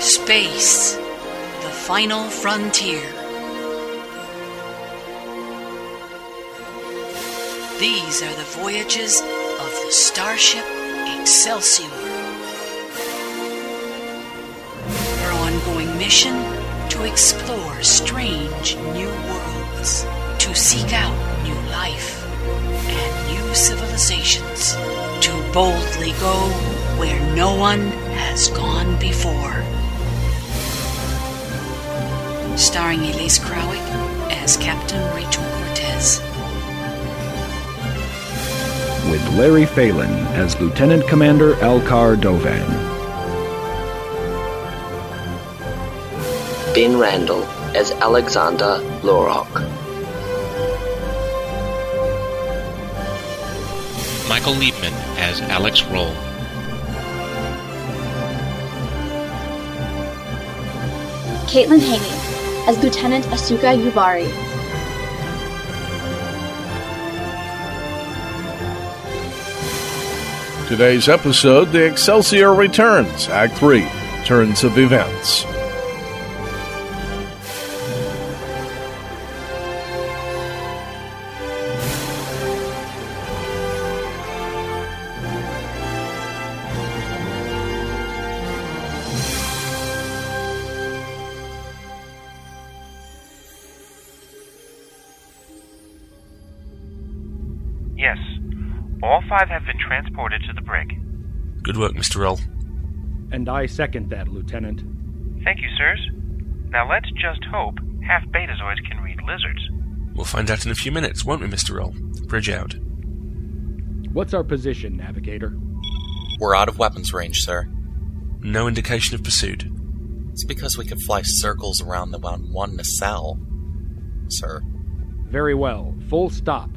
Space, the final frontier. These are the voyages of the starship Excelsior. Her ongoing mission to explore strange new worlds, to seek out new life and new civilizations, to boldly go where no one has gone before. Starring Elise Krawick as Captain Rachel Cortez. with Larry Phelan as Lieutenant Commander Alcar Dovan. Ben Randall as Alexander Lorok. Michael Liebman as Alex Roll. Caitlin Haney as Lieutenant Asuka Yubari. Today's episode The Excelsior Returns, Act 3 Turns of Events. All five have been transported to the brig. Good work, Mr. Roll. And I second that, Lieutenant. Thank you, sirs. Now let's just hope half betazoids can read lizards. We'll find out in a few minutes, won't we, Mr. Roll? Bridge out. What's our position, Navigator? We're out of weapons range, sir. No indication of pursuit. It's because we can fly circles around them on one nacelle, sir. Very well. Full stop.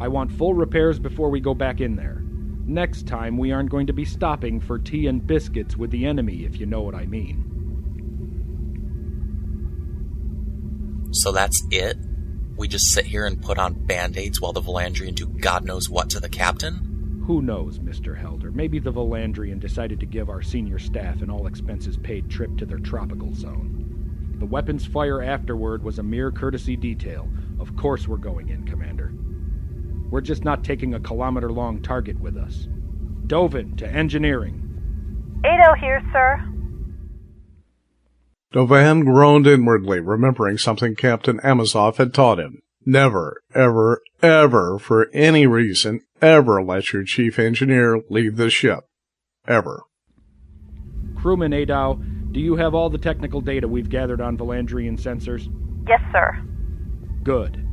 I want full repairs before we go back in there. Next time, we aren't going to be stopping for tea and biscuits with the enemy, if you know what I mean. So that's it? We just sit here and put on band aids while the Valandrian do God knows what to the captain? Who knows, Mr. Helder? Maybe the Valandrian decided to give our senior staff an all expenses paid trip to their tropical zone. The weapons fire afterward was a mere courtesy detail. Of course, we're going in, Commander. We're just not taking a kilometer long target with us. Dovan to engineering. Adow here, sir. Dovan groaned inwardly, remembering something Captain Amazov had taught him. Never, ever, ever, for any reason, ever let your chief engineer leave the ship. Ever. Crewman Adow, do you have all the technical data we've gathered on Valandrian sensors? Yes, sir. Good.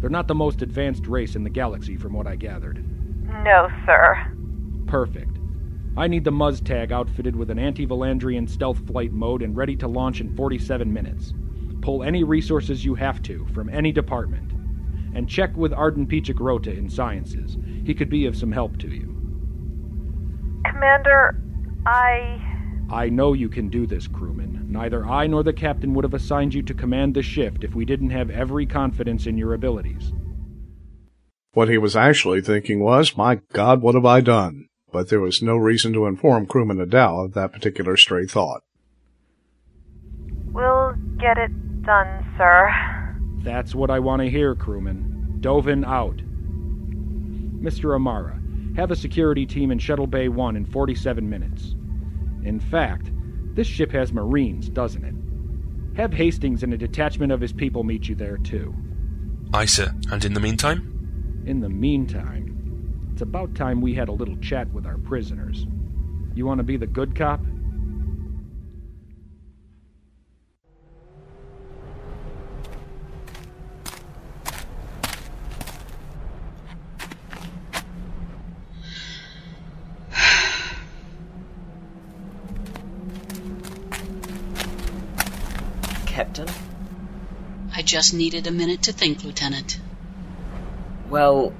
They're not the most advanced race in the galaxy, from what I gathered. No, sir. Perfect. I need the Muztag outfitted with an anti Valandrian stealth flight mode and ready to launch in 47 minutes. Pull any resources you have to from any department. And check with Arden Pichik Rota in Sciences. He could be of some help to you. Commander, I. I know you can do this, crewman. Neither I nor the captain would have assigned you to command the shift if we didn't have every confidence in your abilities. What he was actually thinking was, my God, what have I done? But there was no reason to inform crewman Adow of that particular stray thought. We'll get it done, sir. That's what I want to hear, crewman. Dovan out. Mr. Amara, have a security team in Shuttle Bay 1 in 47 minutes. In fact, this ship has Marines, doesn't it? Have Hastings and a detachment of his people meet you there, too. Aye, sir. And in the meantime? In the meantime, it's about time we had a little chat with our prisoners. You want to be the good cop? Captain? I just needed a minute to think, Lieutenant. Well,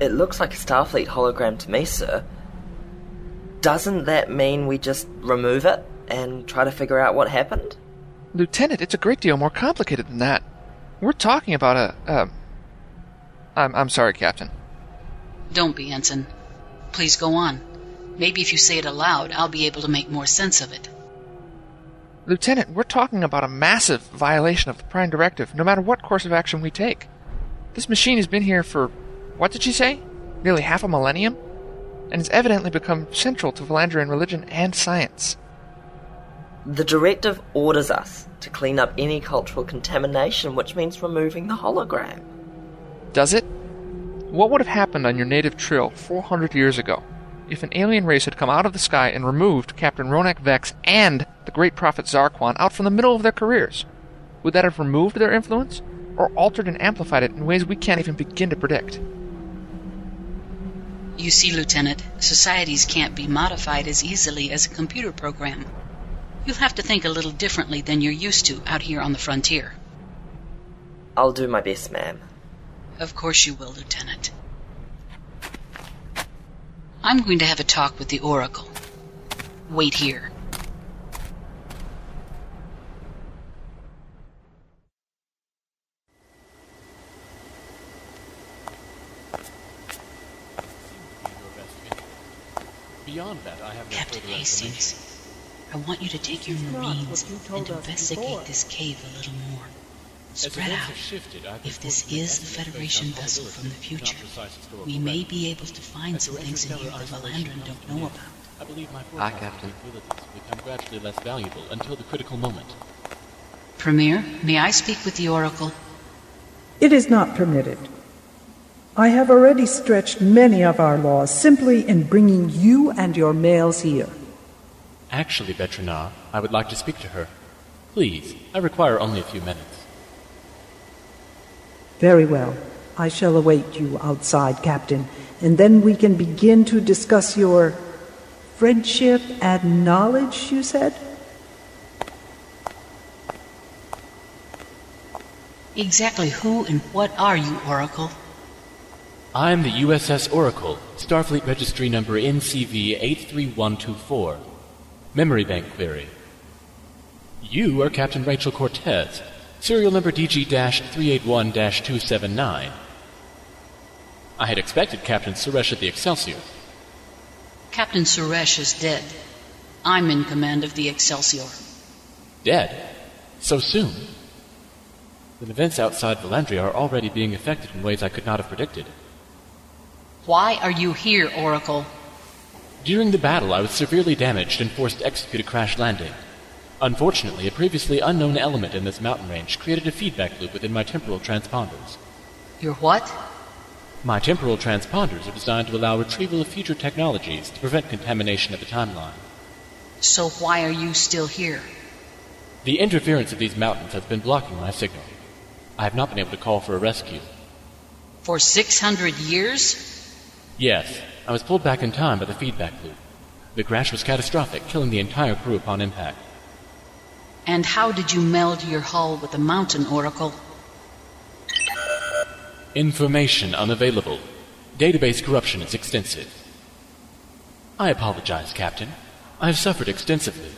it looks like a Starfleet hologram to me, sir. Doesn't that mean we just remove it and try to figure out what happened? Lieutenant, it's a great deal more complicated than that. We're talking about a. Uh, I'm, I'm sorry, Captain. Don't be, Ensign. Please go on. Maybe if you say it aloud, I'll be able to make more sense of it. Lieutenant, we're talking about a massive violation of the Prime Directive, no matter what course of action we take. This machine has been here for, what did she say? Nearly half a millennium? And has evidently become central to Valandrian religion and science. The directive orders us to clean up any cultural contamination, which means removing the hologram. Does it? What would have happened on your native Trill 400 years ago if an alien race had come out of the sky and removed Captain Ronak Vex and the great prophet Zarquan out from the middle of their careers? Would that have removed their influence? Or altered and amplified it in ways we can't even begin to predict? You see, Lieutenant, societies can't be modified as easily as a computer program. You'll have to think a little differently than you're used to out here on the frontier. I'll do my best, ma'am. Of course you will, Lieutenant. I'm going to have a talk with the Oracle. Wait here. Beyond that, I have no Captain Hastings, I want you to take your Marines and investigate this cave a little more. Spread out. shifted, If this is the Federation vessel from the future, we may be able to find some things in here interstellar the isolation Valandran comes to don't know about. I believe my Hi, forecasting Captain. capabilities become gradually less valuable until the critical moment. Premier, may I speak with the Oracle? It is not permitted. I have already stretched many of our laws simply in bringing you and your males here. Actually, Betranah, I would like to speak to her. Please, I require only a few minutes. Very well. I shall await you outside, Captain, and then we can begin to discuss your friendship and knowledge, you said? Exactly who and what are you, Oracle? I am the USS Oracle, Starfleet Registry number NCV 83124. Memory bank query. You are Captain Rachel Cortez, serial number DG 381 279. I had expected Captain Suresh at the Excelsior. Captain Suresh is dead. I'm in command of the Excelsior. Dead? So soon? The events outside Valandria are already being affected in ways I could not have predicted. Why are you here, Oracle? During the battle, I was severely damaged and forced to execute a crash landing. Unfortunately, a previously unknown element in this mountain range created a feedback loop within my temporal transponders. Your what? My temporal transponders are designed to allow retrieval of future technologies to prevent contamination of the timeline. So why are you still here? The interference of these mountains has been blocking my signal. I have not been able to call for a rescue. For 600 years? Yes, I was pulled back in time by the feedback loop. The crash was catastrophic, killing the entire crew upon impact. And how did you meld your hull with the mountain, Oracle? Information unavailable. Database corruption is extensive. I apologize, Captain. I have suffered extensively.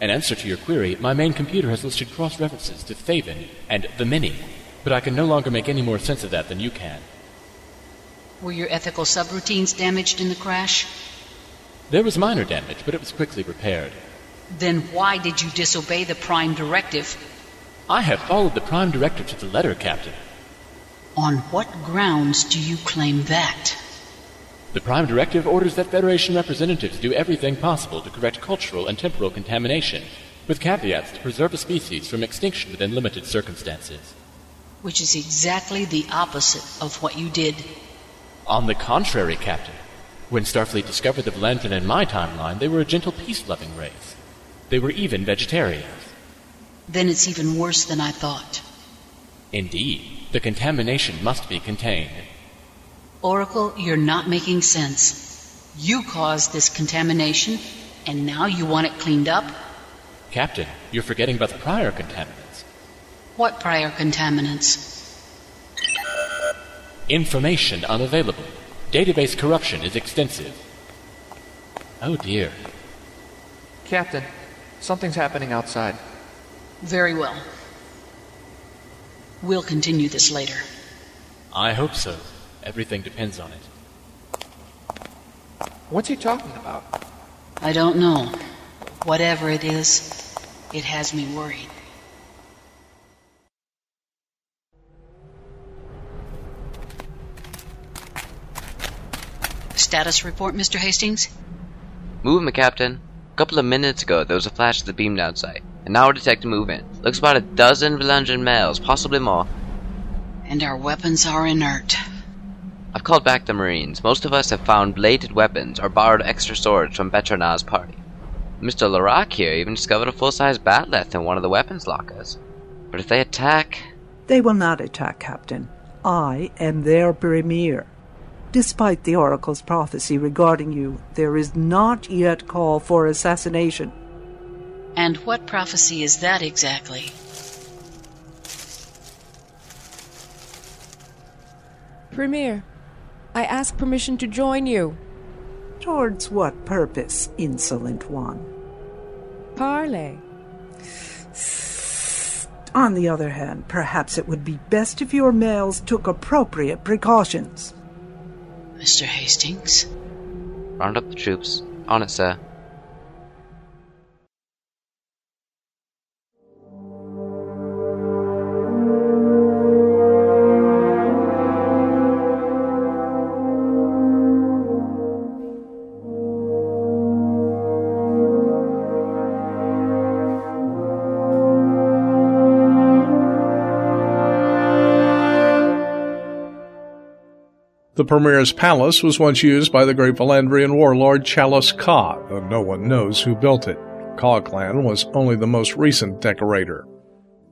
In answer to your query, my main computer has listed cross references to Thaven and the Many, but I can no longer make any more sense of that than you can. Were your ethical subroutines damaged in the crash? There was minor damage, but it was quickly repaired. Then why did you disobey the Prime Directive? I have followed the Prime Directive to the letter, Captain. On what grounds do you claim that? The Prime Directive orders that Federation representatives do everything possible to correct cultural and temporal contamination, with caveats to preserve a species from extinction within limited circumstances. Which is exactly the opposite of what you did. On the contrary, Captain, when Starfleet discovered the Valandran in my timeline, they were a gentle, peace-loving race. They were even vegetarians. Then it's even worse than I thought. Indeed, the contamination must be contained. Oracle, you're not making sense. You caused this contamination, and now you want it cleaned up? Captain, you're forgetting about the prior contaminants. What prior contaminants? Information unavailable. Database corruption is extensive. Oh dear. Captain, something's happening outside. Very well. We'll continue this later. I hope so. Everything depends on it. What's he talking about? I don't know. Whatever it is, It has me worried. Status report, Mr. Hastings? Movement, Captain. A couple of minutes ago, there was a flash of the beam down sight, and now we're detecting movement. Looks about a dozen Valandrian males, possibly more. And our weapons are inert. I've called back the Marines. Most of us have found bladed weapons or borrowed extra swords from Betronar's party. Mr. Larak here even discovered a full-size bat'leth in one of the weapons lockers. But if they attack... They will not attack, Captain. I am their premier. Despite the Oracle's prophecy regarding you, there is not yet call for assassination. And what prophecy is that exactly? Premier, I ask permission to join you. Towards what purpose, insolent one? Parley. On the other hand, perhaps it would be best if your males took appropriate precautions. Mr. Hastings? Round up the troops. On it, sir. Premier's palace was once used by the great Valandrian warlord Chalice Ka, though no one knows who built it. Ka clan was only the most recent decorator.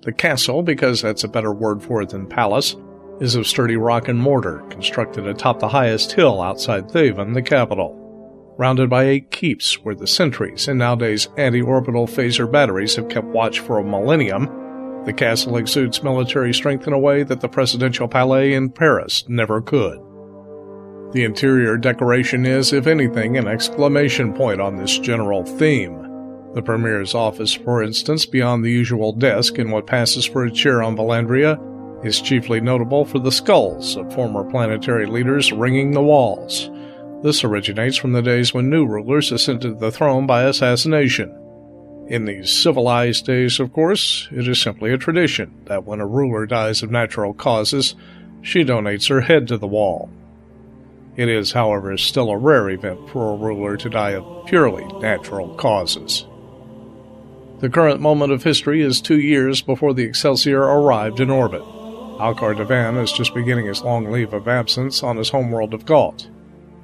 The castle, because that's a better word for it than palace, is of sturdy rock and mortar, constructed atop the highest hill outside Thaven, the capital. Rounded by eight keeps, where the sentries and nowadays anti-orbital phaser batteries have kept watch for a millennium, the castle exudes military strength in a way that the presidential palais in Paris never could. The interior decoration is, if anything, an exclamation point on this general theme. The Premier's office, for instance, beyond the usual desk in what passes for a chair on Valandria, is chiefly notable for the skulls of former planetary leaders ringing the walls. This originates from the days when new rulers ascended the throne by assassination. In these civilized days, of course, it is simply a tradition that when a ruler dies of natural causes, she donates her head to the wall. It is, however, still a rare event for a ruler to die of purely natural causes. The current moment of history is two years before the Excelsior arrived in orbit. Alcar Dovan is just beginning his long leave of absence on his homeworld of Gault.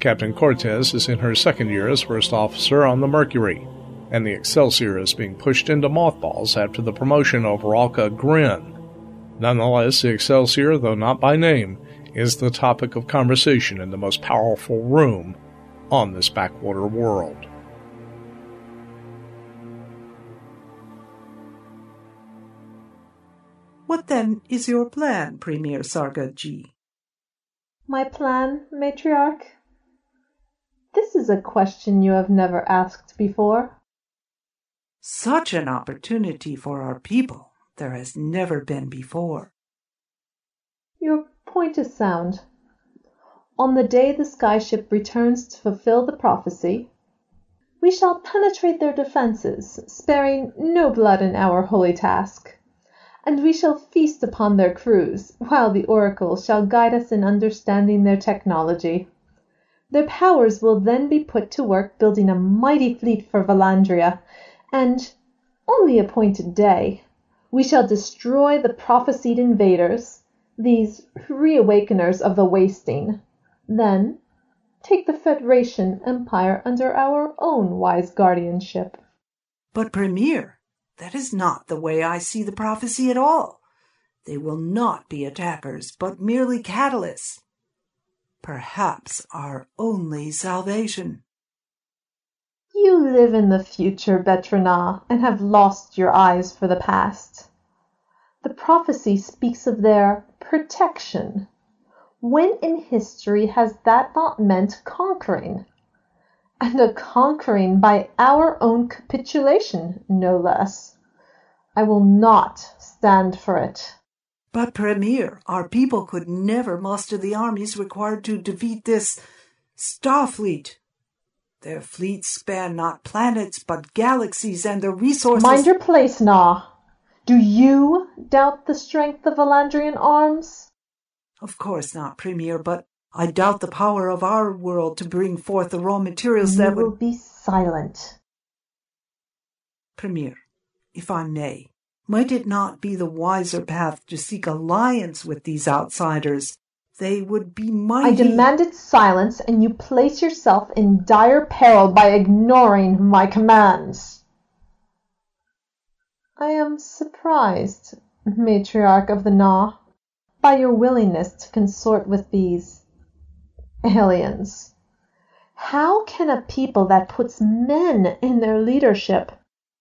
Captain Cortez is in her second year as first officer on the Mercury, and the Excelsior is being pushed into mothballs after the promotion of Ralka Grin. Nonetheless, the Excelsior, though not by name, is the topic of conversation in the most powerful room on this backwater world. What then is your plan, Premier Sargaji? My plan, matriarch? This is a question you have never asked before. Such an opportunity for our people there has never been before. Your point is sound. On the day the skyship returns to fulfill the prophecy, we shall penetrate their defenses, sparing no blood in our holy task. And we shall feast upon their crews, while the Oracle shall guide us in understanding their technology. Their powers will then be put to work building a mighty fleet for Valandria, and, on the appointed day, we shall destroy the prophesied invaders, these reawakeners of the wasting, then take the Federation empire under our own wise guardianship. But, Premier, that is not the way I see the prophecy at all. They will not be attackers, but merely catalysts. Perhaps our only salvation. You live in the future, Betrana, and have lost your eyes for the past. The prophecy speaks of their protection. When in history has that not meant conquering? And a conquering by our own capitulation, no less. I will not stand for it. But, Premier, our people could never muster the armies required to defeat this Starfleet. Their fleets span not planets but galaxies, and their resources. Mind your place, Na. Do you doubt the strength of Valandrian arms? Of course not, Premier, but I doubt the power of our world to bring forth the raw materials you that will would. be silent. Premier, if I may, might it not be the wiser path to seek alliance with these outsiders? They would be mighty. I demanded silence, and you place yourself in dire peril by ignoring my commands. I am surprised, matriarch of the Na, by your willingness to consort with these aliens. How can a people that puts men in their leadership,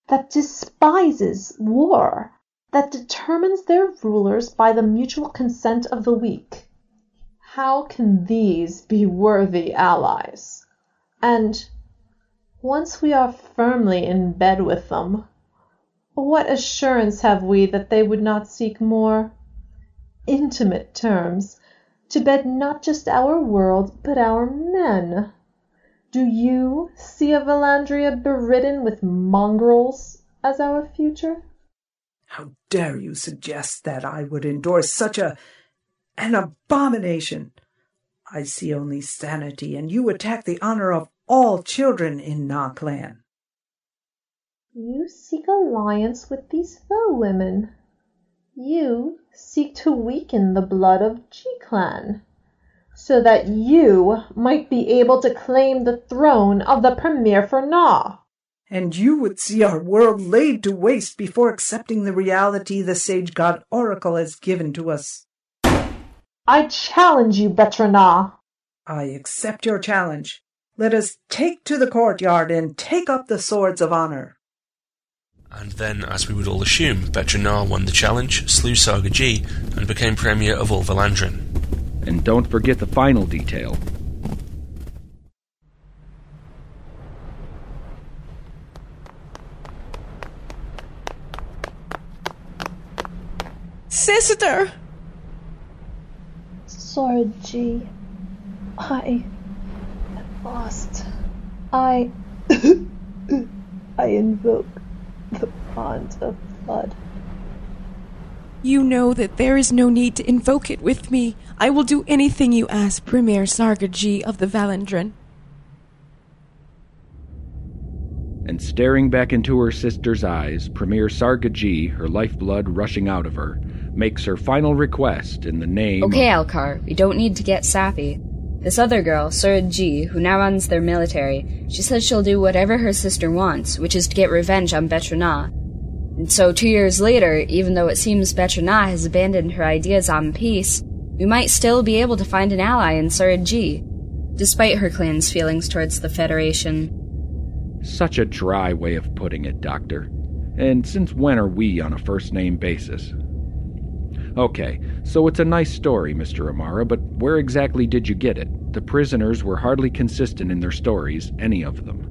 that despises war, that determines their rulers by the mutual consent of the weak, how can these be worthy allies? And once we are firmly in bed with them, what assurance have we that they would not seek more intimate terms to bed not just our world but our men? Do you see a Valandria beridden with mongrels as our future? How dare you suggest that I would endorse such a an abomination? I see only sanity, and you attack the honor of all children in Na clan. You seek alliance with these foe women. You seek to weaken the blood of G-Clan, so that you might be able to claim the throne of the Premier for Na. And you would see our world laid to waste before accepting the reality the sage god Oracle has given to us. I challenge you, Betrana. I accept your challenge. Let us take to the courtyard and take up the swords of honor. And then, as we would all assume, Betranar won the challenge, slew Saga G, and became Premier of all Valandrin. And don't forget the final detail. Sister! Sword G, I am lost. I. I invoke the bond of blood. You know that there is no need to invoke it with me. I will do anything you ask, Premier Sargaji of the Valandrin. And staring back into her sister's eyes, Premier Sargaji, her lifeblood rushing out of her, makes her final request in the name Okay, of... Alcar, we don't need to get sappy. This other girl, Surad G, who now runs their military, she says she'll do whatever her sister wants, which is to get revenge on Betrana. And so two years later, even though it seems Betrana has abandoned her ideas on peace, we might still be able to find an ally in Surad G, despite her clan's feelings towards the Federation. Such a dry way of putting it, Doctor. And since when are we on a first name basis? Okay, so it's a nice story, Mr. Amara, but where exactly did you get it? The prisoners were hardly consistent in their stories, any of them.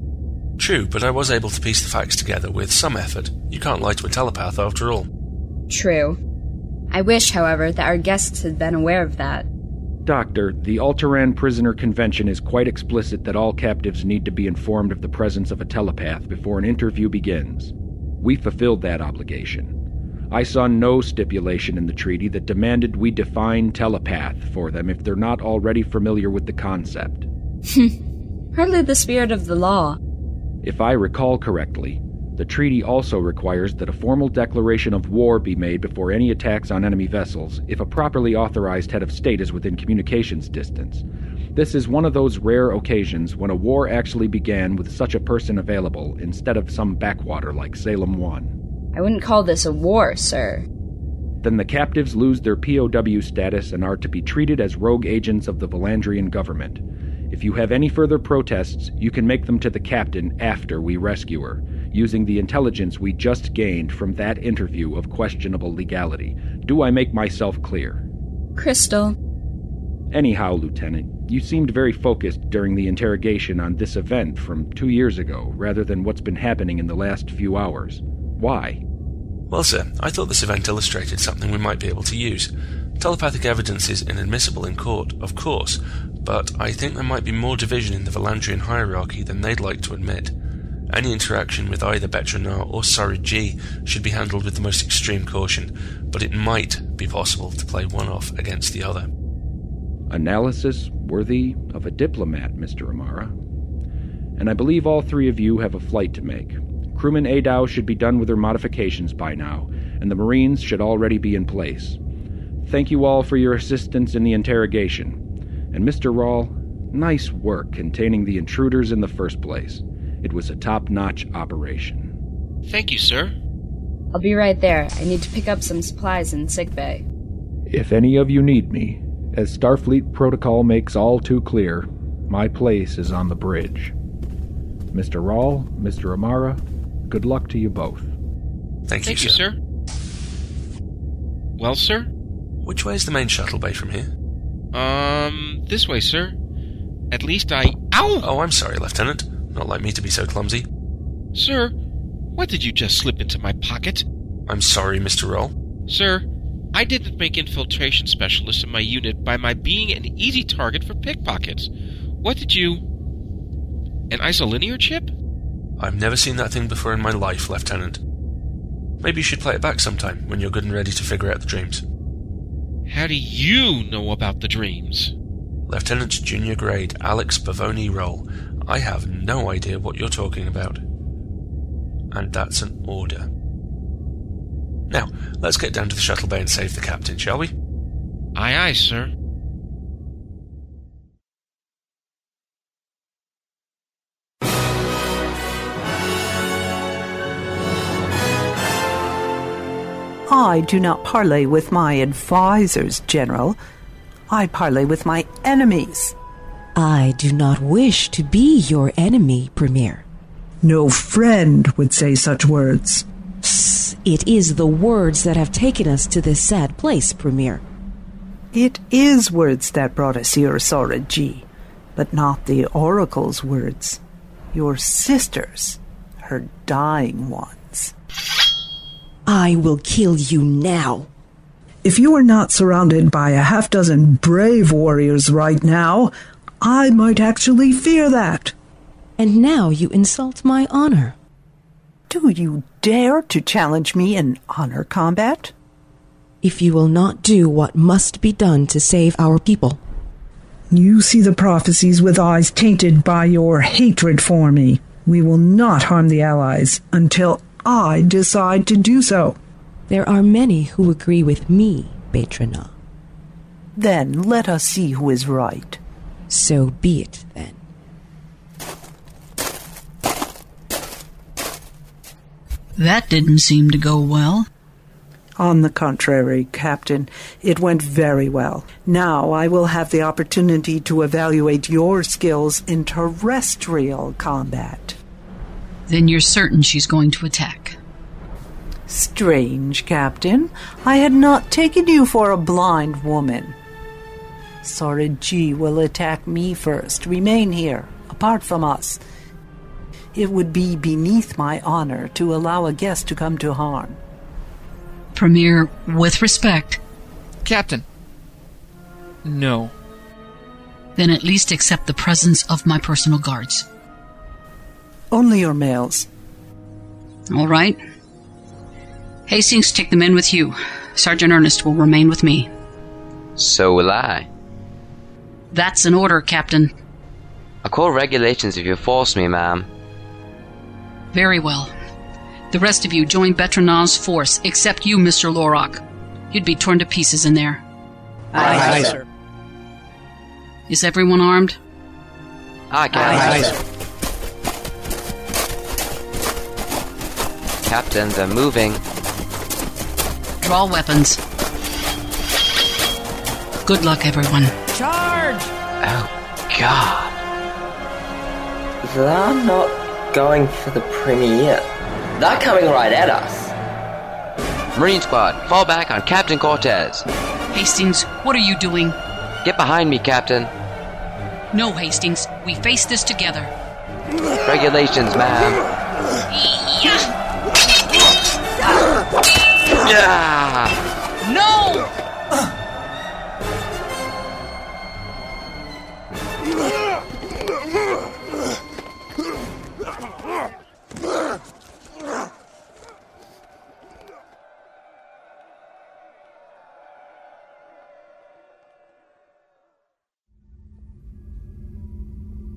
True, but I was able to piece the facts together with some effort. You can't lie to a telepath after all. True. I wish, however, that our guests had been aware of that. Doctor, the Alteran Prisoner Convention is quite explicit that all captives need to be informed of the presence of a telepath before an interview begins. We fulfilled that obligation. I saw no stipulation in the treaty that demanded we define telepath for them if they're not already familiar with the concept. Hmm. Hardly the spirit of the law. If I recall correctly, the treaty also requires that a formal declaration of war be made before any attacks on enemy vessels if a properly authorized head of state is within communications distance. This is one of those rare occasions when a war actually began with such a person available instead of some backwater like Salem 1. I wouldn't call this a war, sir. Then the captives lose their POW status and are to be treated as rogue agents of the Valandrian government. If you have any further protests, you can make them to the captain after we rescue her, using the intelligence we just gained from that interview of questionable legality. Do I make myself clear? Crystal. Anyhow, Lieutenant, you seemed very focused during the interrogation on this event from two years ago, rather than what's been happening in the last few hours. Why? Well, sir, I thought this event illustrated something we might be able to use. Telepathic evidence is inadmissible in court, of course, but I think there might be more division in the Valandrian hierarchy than they'd like to admit. Any interaction with either Betranar or G should be handled with the most extreme caution, but it might be possible to play one off against the other. Analysis worthy of a diplomat, Mr. Amara. And I believe all three of you have a flight to make. Crewman Adow should be done with her modifications by now, and the Marines should already be in place. Thank you all for your assistance in the interrogation. And Mr. Rawl, nice work containing the intruders in the first place. It was a top notch operation. Thank you, sir. I'll be right there. I need to pick up some supplies in sickbay. If any of you need me, as Starfleet protocol makes all too clear, my place is on the bridge. Mr. Rawl, Mr. Amara, good luck to you both. Thank, Thank you, you, sir. Well, sir? Which way is the main shuttle bay from here? Um, this way, sir. At least I. Ow! Oh, I'm sorry, Lieutenant. Not like me to be so clumsy. Sir, what did you just slip into my pocket? I'm sorry, Mr. Roll. Sir, I didn't make infiltration specialist in my unit by my being an easy target for pickpockets. What did you. An isolinear chip? I've never seen that thing before in my life, Lieutenant. Maybe you should play it back sometime when you're good and ready to figure out the dreams. How do you know about the dreams? Lieutenant Junior Grade Alex Bavoni Roll. I have no idea what you're talking about. And that's an order. Now, let's get down to the shuttle bay and save the captain, shall we? Aye, aye, sir. I do not parley with my advisers, General. I parley with my enemies. I do not wish to be your enemy, Premier. No friend would say such words. Psst, it is the words that have taken us to this sad place, Premier. It is words that brought us here, Sora G, but not the Oracle's words. Your sister's, her dying ones. I will kill you now. If you were not surrounded by a half dozen brave warriors right now, I might actually fear that. And now you insult my honor. Do you dare to challenge me in honor combat? If you will not do what must be done to save our people. You see the prophecies with eyes tainted by your hatred for me. We will not harm the Allies until I decide to do so. There are many who agree with me, Betrana. Then let us see who is right. So be it, then. That didn't seem to go well. On the contrary, Captain, it went very well. Now I will have the opportunity to evaluate your skills in terrestrial combat. Then you're certain she's going to attack. Strange, Captain. I had not taken you for a blind woman. Sora G will attack me first. Remain here, apart from us. It would be beneath my honor to allow a guest to come to harm. Premier, with respect. Captain. No. Then at least accept the presence of my personal guards. Only your males. All right. Hastings, take the men with you. Sergeant Ernest will remain with me. So will I. That's an order, Captain. I'll call regulations if you force me, ma'am. Very well. The rest of you join Betranav's force, except you, Mr. Lorak. You'd be torn to pieces in there. Aye, aye, aye sir. Is everyone armed? Aye, Captain. Aye, aye, sir. Captain, they're moving. Draw weapons. Good luck, everyone. Charge! Oh, God. They're not going for the premiere. They're coming right at us. Marine Squad, fall back on Captain Cortez. Hastings, what are you doing? Get behind me, Captain. No, Hastings. We face this together. Regulations, ma'am. Yeah! No!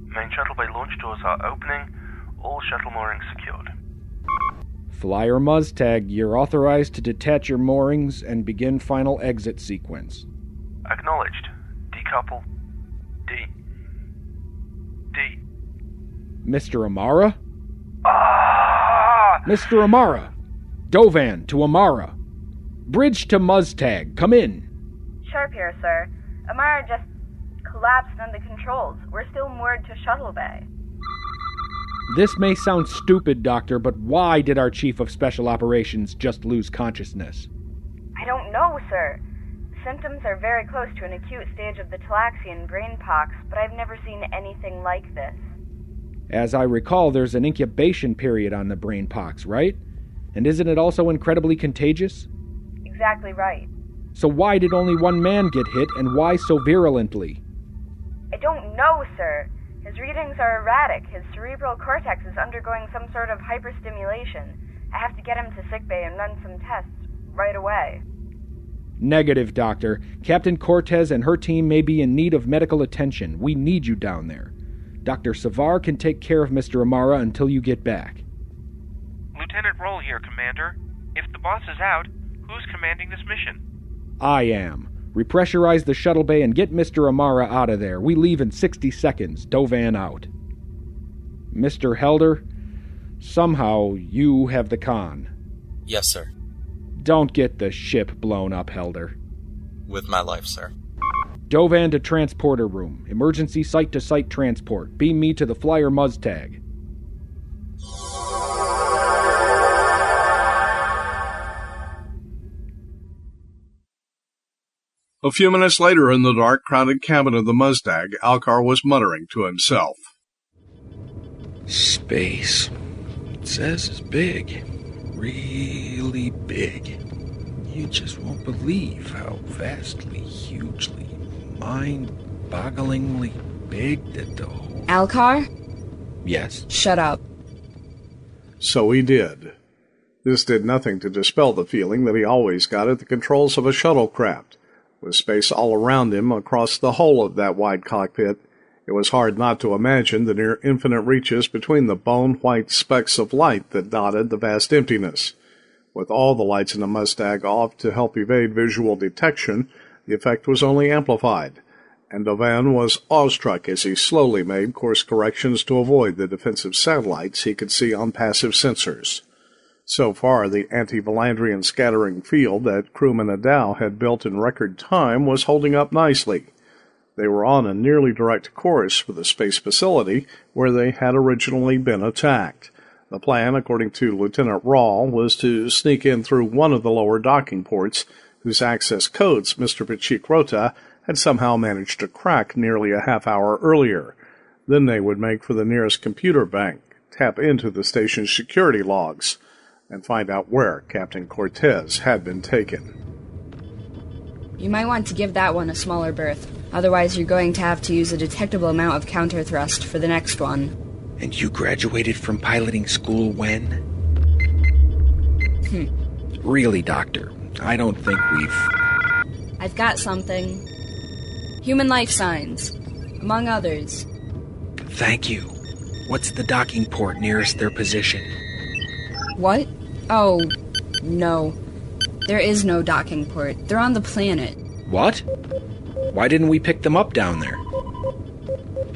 Main shuttle bay launch doors are opening. All shuttle moorings secured. Flyer Muztag, you're authorized to detach your moorings and begin final exit sequence. Acknowledged. Decouple. D. D. Mr. Amara? Ah! Mr. Amara! Dovan to Amara. Bridge to Muztag, come in. Sharp here, sir. Amara just collapsed on the controls. We're still moored to Shuttle Bay. This may sound stupid, Doctor, but why did our Chief of Special Operations just lose consciousness? I don't know, sir. Symptoms are very close to an acute stage of the Talaxian brain pox, but I've never seen anything like this. As I recall, there's an incubation period on the brain pox, right? And isn't it also incredibly contagious? Exactly right. So why did only one man get hit, and why so virulently? I don't know, sir. His readings are erratic. His cerebral cortex is undergoing some sort of hyperstimulation. I have to get him to sickbay and run some tests right away. Negative, Doctor. Captain Cortez and her team may be in need of medical attention. We need you down there. Dr. Savar can take care of Mr. Amara until you get back. Lieutenant Roll here, Commander. If the boss is out, who's commanding this mission? I am. Repressurize the shuttle bay and get Mr. Amara out of there. We leave in 60 seconds. Dovan out. Mr. Helder, somehow you have the con. Yes, sir. Don't get the ship blown up, Helder. With my life, sir. Dovan to transporter room. Emergency site to site transport. Beam me to the flyer Muztag. A few minutes later, in the dark, crowded cabin of the Muztag, Alcar was muttering to himself. Space. It says it's big. Really big. You just won't believe how vastly, hugely, mind bogglingly big that the whole. Alcar? Yes. Shut up. So he did. This did nothing to dispel the feeling that he always got at the controls of a shuttlecraft. With space all around him across the whole of that wide cockpit, it was hard not to imagine the near infinite reaches between the bone white specks of light that dotted the vast emptiness. With all the lights in the Muztag off to help evade visual detection, the effect was only amplified, and Dovan was awestruck as he slowly made course corrections to avoid the defensive satellites he could see on passive sensors. So far, the anti-Valandrian scattering field that crewman Adow had built in record time was holding up nicely. They were on a nearly direct course for the space facility where they had originally been attacked. The plan, according to Lieutenant Rawl, was to sneak in through one of the lower docking ports, whose access codes Mr. Pachik Rota had somehow managed to crack nearly a half hour earlier. Then they would make for the nearest computer bank, tap into the station's security logs, and find out where Captain Cortez had been taken. You might want to give that one a smaller berth. Otherwise, you're going to have to use a detectable amount of counter thrust for the next one. And you graduated from piloting school when? Hmm. Really, Doctor, I don't think we've. I've got something. Human life signs, among others. Thank you. What's the docking port nearest their position? What? Oh, no. There is no docking port. They're on the planet. What? Why didn't we pick them up down there?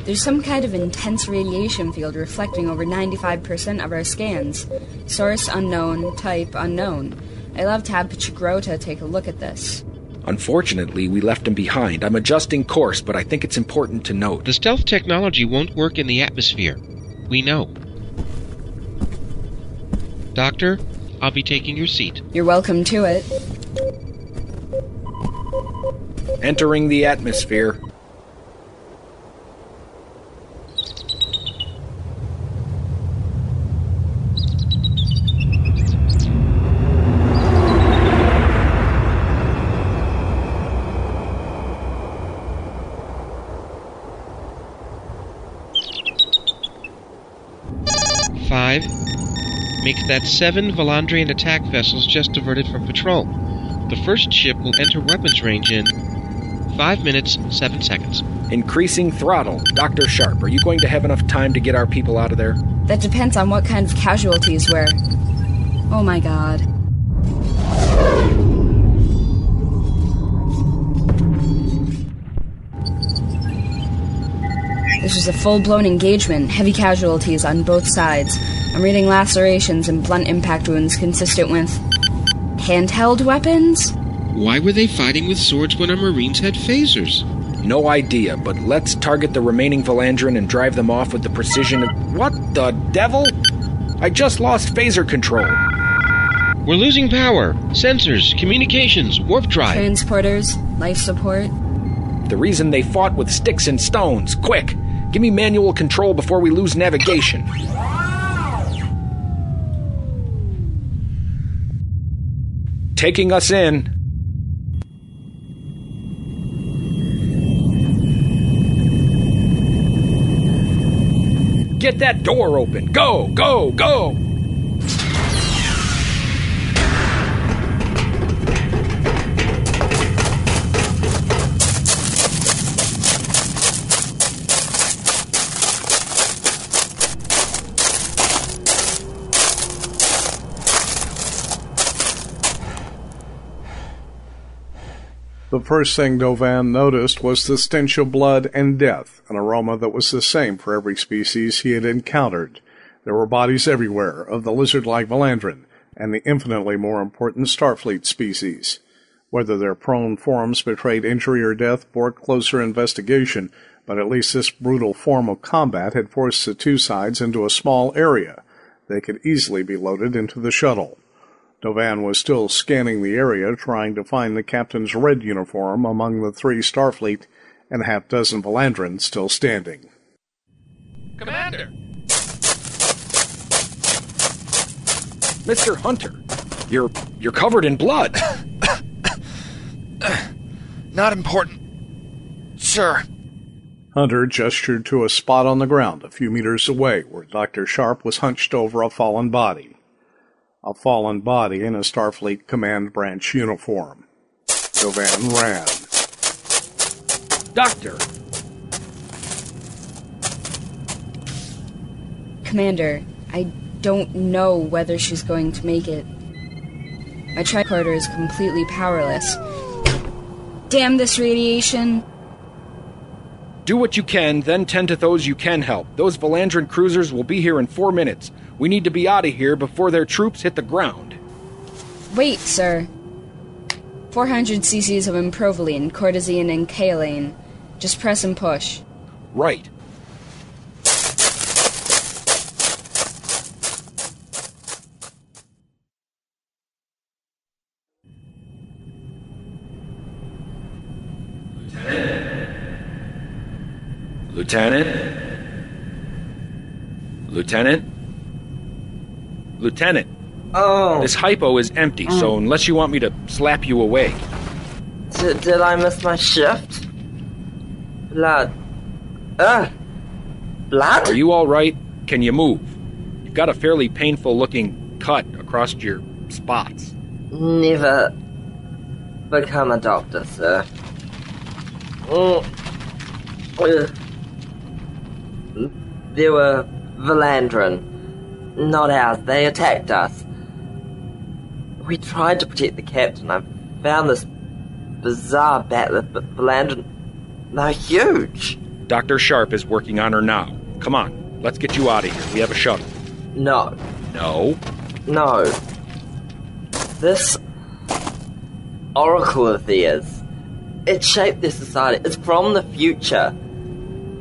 There's some kind of intense radiation field reflecting over 95% of our scans. Source unknown, type unknown. I love to have Pachigrota take a look at this. Unfortunately, we left him behind. I'm adjusting course, but I think it's important to note. The stealth technology won't work in the atmosphere. We know. Doctor, I'll be taking your seat. You're welcome to it. Entering the atmosphere. Five. Make that seven Valandrian attack vessels just diverted from patrol. The first ship will enter weapons range in five minutes, seven seconds. Increasing throttle. Dr. Sharp, are you going to have enough time to get our people out of there? That depends on what kind of casualties we're. Oh my god. This was a full blown engagement, heavy casualties on both sides. I'm reading lacerations and blunt impact wounds consistent with. handheld weapons? Why were they fighting with swords when our Marines had phasers? No idea, but let's target the remaining Valandrin and drive them off with the precision of. What the devil? I just lost phaser control. We're losing power. Sensors, communications, warp drive. Transporters, life support. The reason they fought with sticks and stones. Quick! Give me manual control before we lose navigation. Taking us in. Get that door open. Go, go, go! First thing Dovan noticed was the stench of blood and death, an aroma that was the same for every species he had encountered. There were bodies everywhere of the lizard-like Valandrin and the infinitely more important Starfleet species. Whether their prone forms betrayed injury or death bore closer investigation, but at least this brutal form of combat had forced the two sides into a small area. They could easily be loaded into the shuttle. Dovan was still scanning the area, trying to find the captain's red uniform among the three Starfleet and a half dozen Valandrins still standing. Commander! Mr. Hunter, you're you're covered in blood. Not important. Sir. Hunter gestured to a spot on the ground a few meters away where Dr. Sharp was hunched over a fallen body a fallen body in a Starfleet Command Branch uniform. Dovan ran. Doctor! Commander, I don't know whether she's going to make it. My tricorder is completely powerless. Damn this radiation! Do what you can, then tend to those you can help. Those Valandrin cruisers will be here in four minutes. We need to be out of here before their troops hit the ground. Wait, sir. 400 cc's of inaprovaline, cortisine, and kaolin. Just press and push. Right. Lieutenant? Lieutenant? Lieutenant? Oh. This hypo is empty, so unless you want me to slap you awake. D- did I miss my shift? Blood. Ugh. Blood? Are you alright? Can you move? You've got a fairly painful looking cut across your spots. Never become a doctor, sir. Mm. Ugh. They were Valandrin. Not ours. They attacked us. We tried to protect the captain. I found this bizarre bat'leth, but Valandrin. They're huge. Dr. Sharp is working on her now. Come on, let's get you out of here. We have a shuttle. No. No? No. This oracle of theirs. It shaped their society. It's from the future.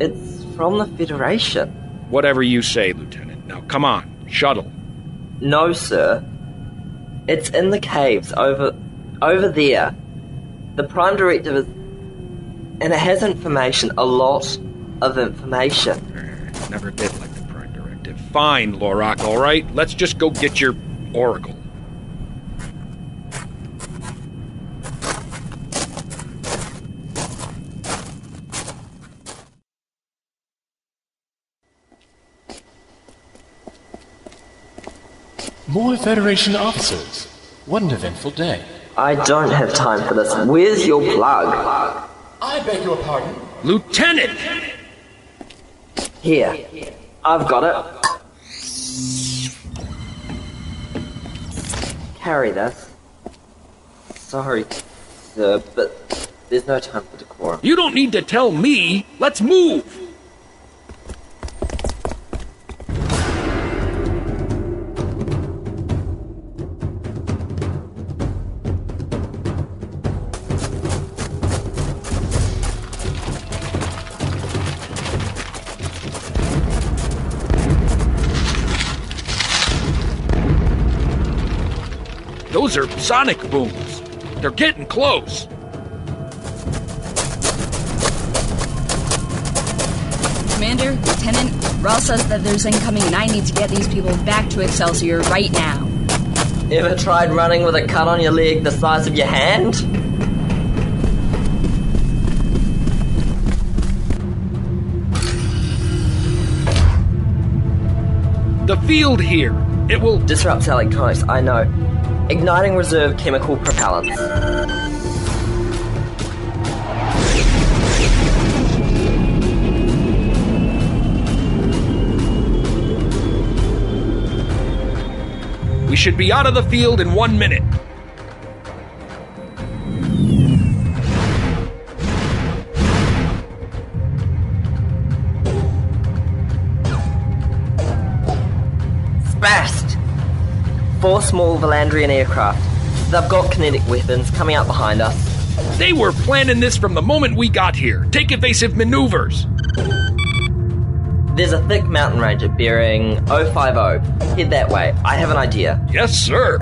It's from the Federation. Whatever you say, Lieutenant. Now come on, shuttle. No, sir. It's in the caves over over there. The Prime Directive is and it has information, a lot of information. Never did like the Prime Directive. Fine, Lorak, alright? Let's just go get your oracle. More Federation officers. What an eventful day. I don't have time for this. Where's your plug? I beg your pardon? Lieutenant! Here. I've got it. Carry this. Sorry, sir, but there's no time for decorum. You don't need to tell me. Let's move. Sonic booms. They're getting close. Commander, Lieutenant, Rawl says that there's incoming and I need to get these people back to Excelsior right now. Ever tried running with a cut on your leg the size of your hand? The field here. It will disrupt electronics, I know. Igniting reserve chemical propellants. We should be out of the field in one minute. Small Valandrian aircraft. They've got kinetic weapons coming out behind us. They were planning this from the moment we got here. Take evasive maneuvers. There's a thick mountain range at bearing 050. Head that way. I have an idea. Yes, sir.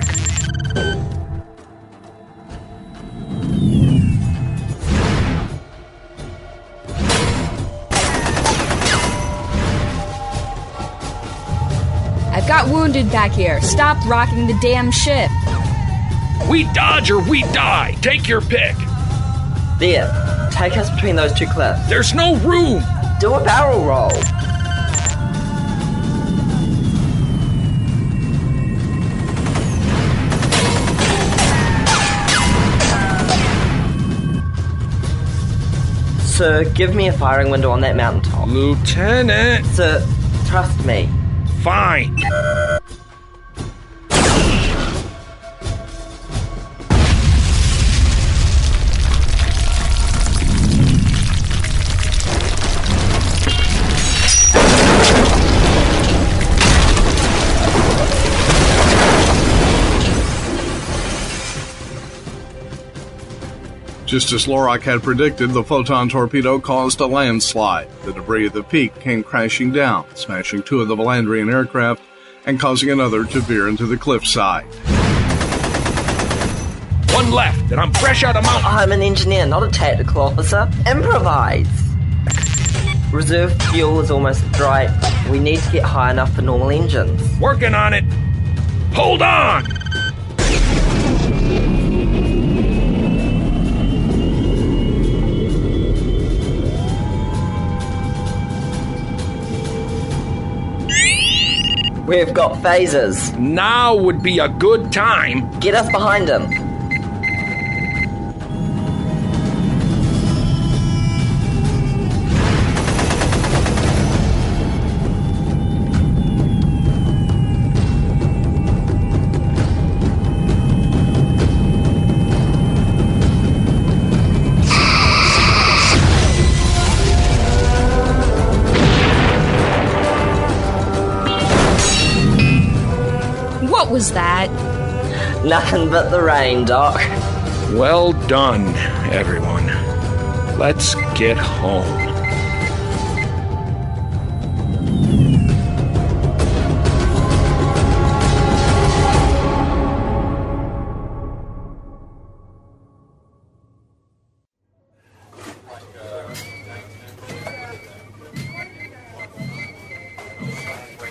Got wounded back here. Stop rocking the damn ship. We dodge or we die. Take your pick. There. Take us between those two cliffs. There's no room. Do a barrel roll. Sir, give me a firing window on that mountaintop. Lieutenant! Sir, trust me. Fine. Just as Lorak had predicted, the photon torpedo caused a landslide. The debris at the peak came crashing down, smashing two of the Valandrian aircraft and causing another to veer into the cliffside. One left, and I'm fresh out of mountain. I'm an engineer, not a tactical officer. Improvise! Reserve fuel is almost dry. We need to get high enough for normal engines. Working on it. Hold on! We've got phasers. Now would be a good time. Get us behind him. Nothing but the rain, Doc. Well done, everyone. Let's get home.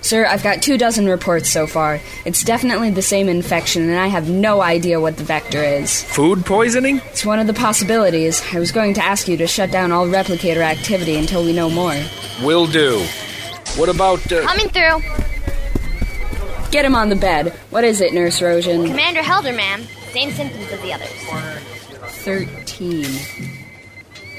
Sir, I've got two dozen reports so far. It's definitely the same infection, and I have no idea what the vector is. Food poisoning? It's one of the possibilities. I was going to ask you to shut down all replicator activity until we know more. Will do. What about. Uh... Coming through. Get him on the bed. What is it, Nurse Rojan? Commander Helder, ma'am. Same symptoms as the others. 13.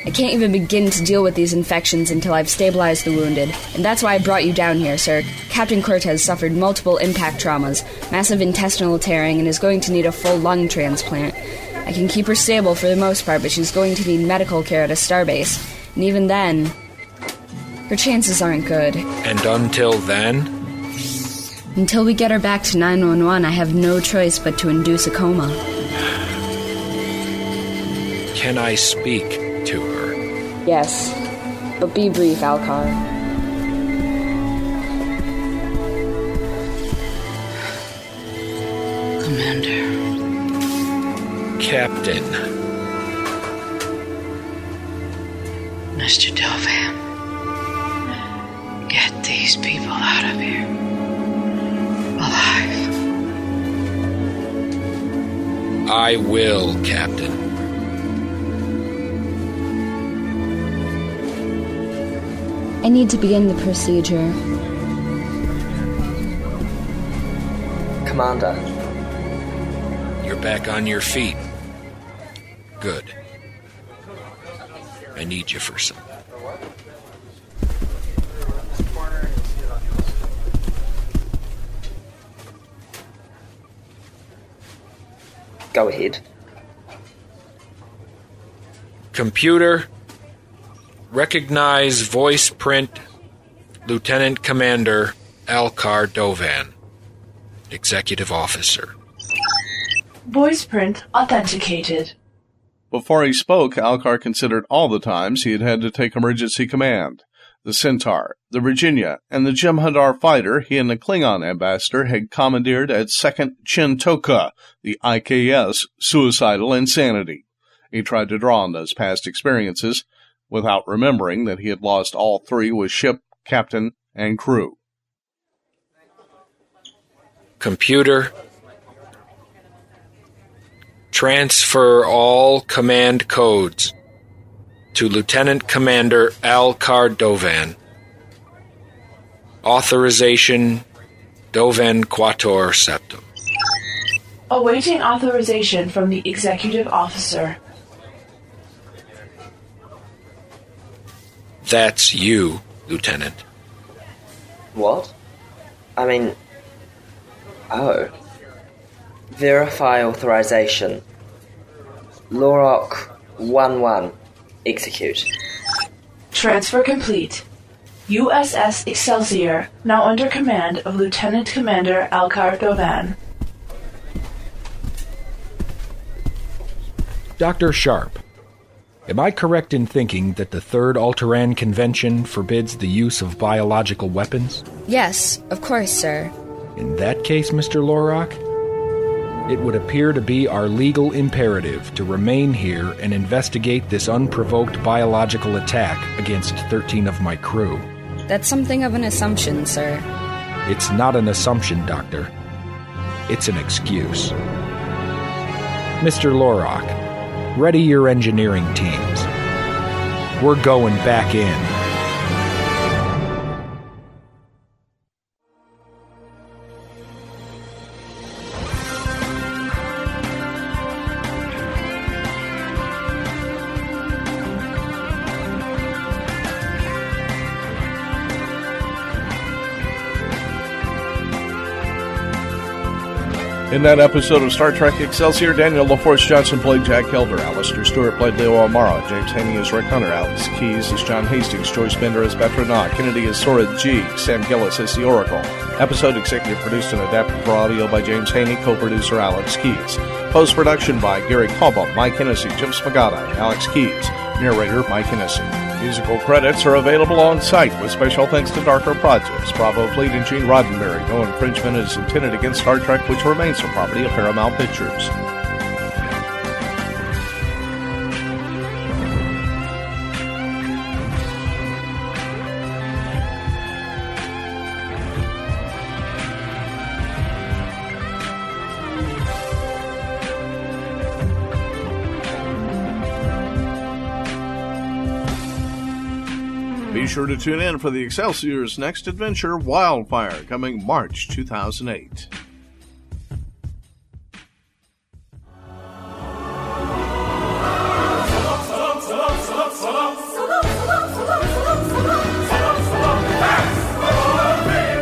I can't even begin to deal with these infections until I've stabilized the wounded, and that's why I brought you down here, sir. Captain Cortez suffered multiple impact traumas, massive intestinal tearing, and is going to need a full lung transplant. I can keep her stable for the most part, but she's going to need medical care at a starbase. And even then, her chances aren't good. And until then? Until we get her back to 911, I have no choice but to induce a coma. Can I speak? Yes, but be brief, Alcar. Commander. Captain. Mr. Dovan. Get these people out of here. Alive. I will, Captain. I need to begin the procedure. Commander. You're back on your feet. Good. I need you for something. Go ahead. Computer, recognize voice print Lieutenant Commander Alcar Dovan, Executive Officer. Voice print authenticated. Before he spoke, Alcar considered all the times he had had to take emergency command. The Centaur, the Virginia, and the Jem'Hadar fighter he and the Klingon ambassador had commandeered at 2nd Chintoka, the IKS Suicidal Insanity. He tried to draw on those past experiences, without remembering that he had lost all three with ship, captain, and crew. Computer, transfer all command codes to Lieutenant Commander Al Dovan. Authorization Dovan Quator Septum. Awaiting authorization from the executive officer. That's you, Lieutenant. What? I mean. Oh. Verify authorization. Lorok 1 1. Execute. Transfer complete. USS Excelsior, now under command of Lieutenant Commander Alcar Dovan. Dr. Sharp, am I correct in thinking that the Third Alteran Convention forbids the use of biological weapons? Yes, of course, sir. In that case, Mr. Lorok, it would appear to be our legal imperative to remain here and investigate this unprovoked biological attack against 13 of my crew. That's something of an assumption, sir. It's not an assumption, Doctor. It's an excuse. Mr. Lorok, ready your engineering teams. We're going back in. In that episode of Star Trek Excelsior, Daniel LaForce Johnson played Jack Helder, Alistair Stewart played Leo Amaro, James Haney as Rick Hunter, Alex Keys as John Hastings, Joyce Bender as Betrana, Kennedy as Sora G, Sam Gillis as the Oracle. Episode executive produced and adapted for audio by James Haney, co-producer Alex Keys. Post-production by Gary Caldwell, Mike Hennessy, Jim Smagata, Alex Keys. Narrator Mike Hennessy. Musical credits are available on site with special thanks to Darker Projects, Bravo Fleet, and Gene Roddenberry. No infringement is intended against Star Trek, which remains the property of Paramount Pictures. Sure to tune in for the Excelsior's next adventure, Wildfire, coming March 2008.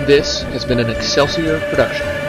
This has been an Excelsior production.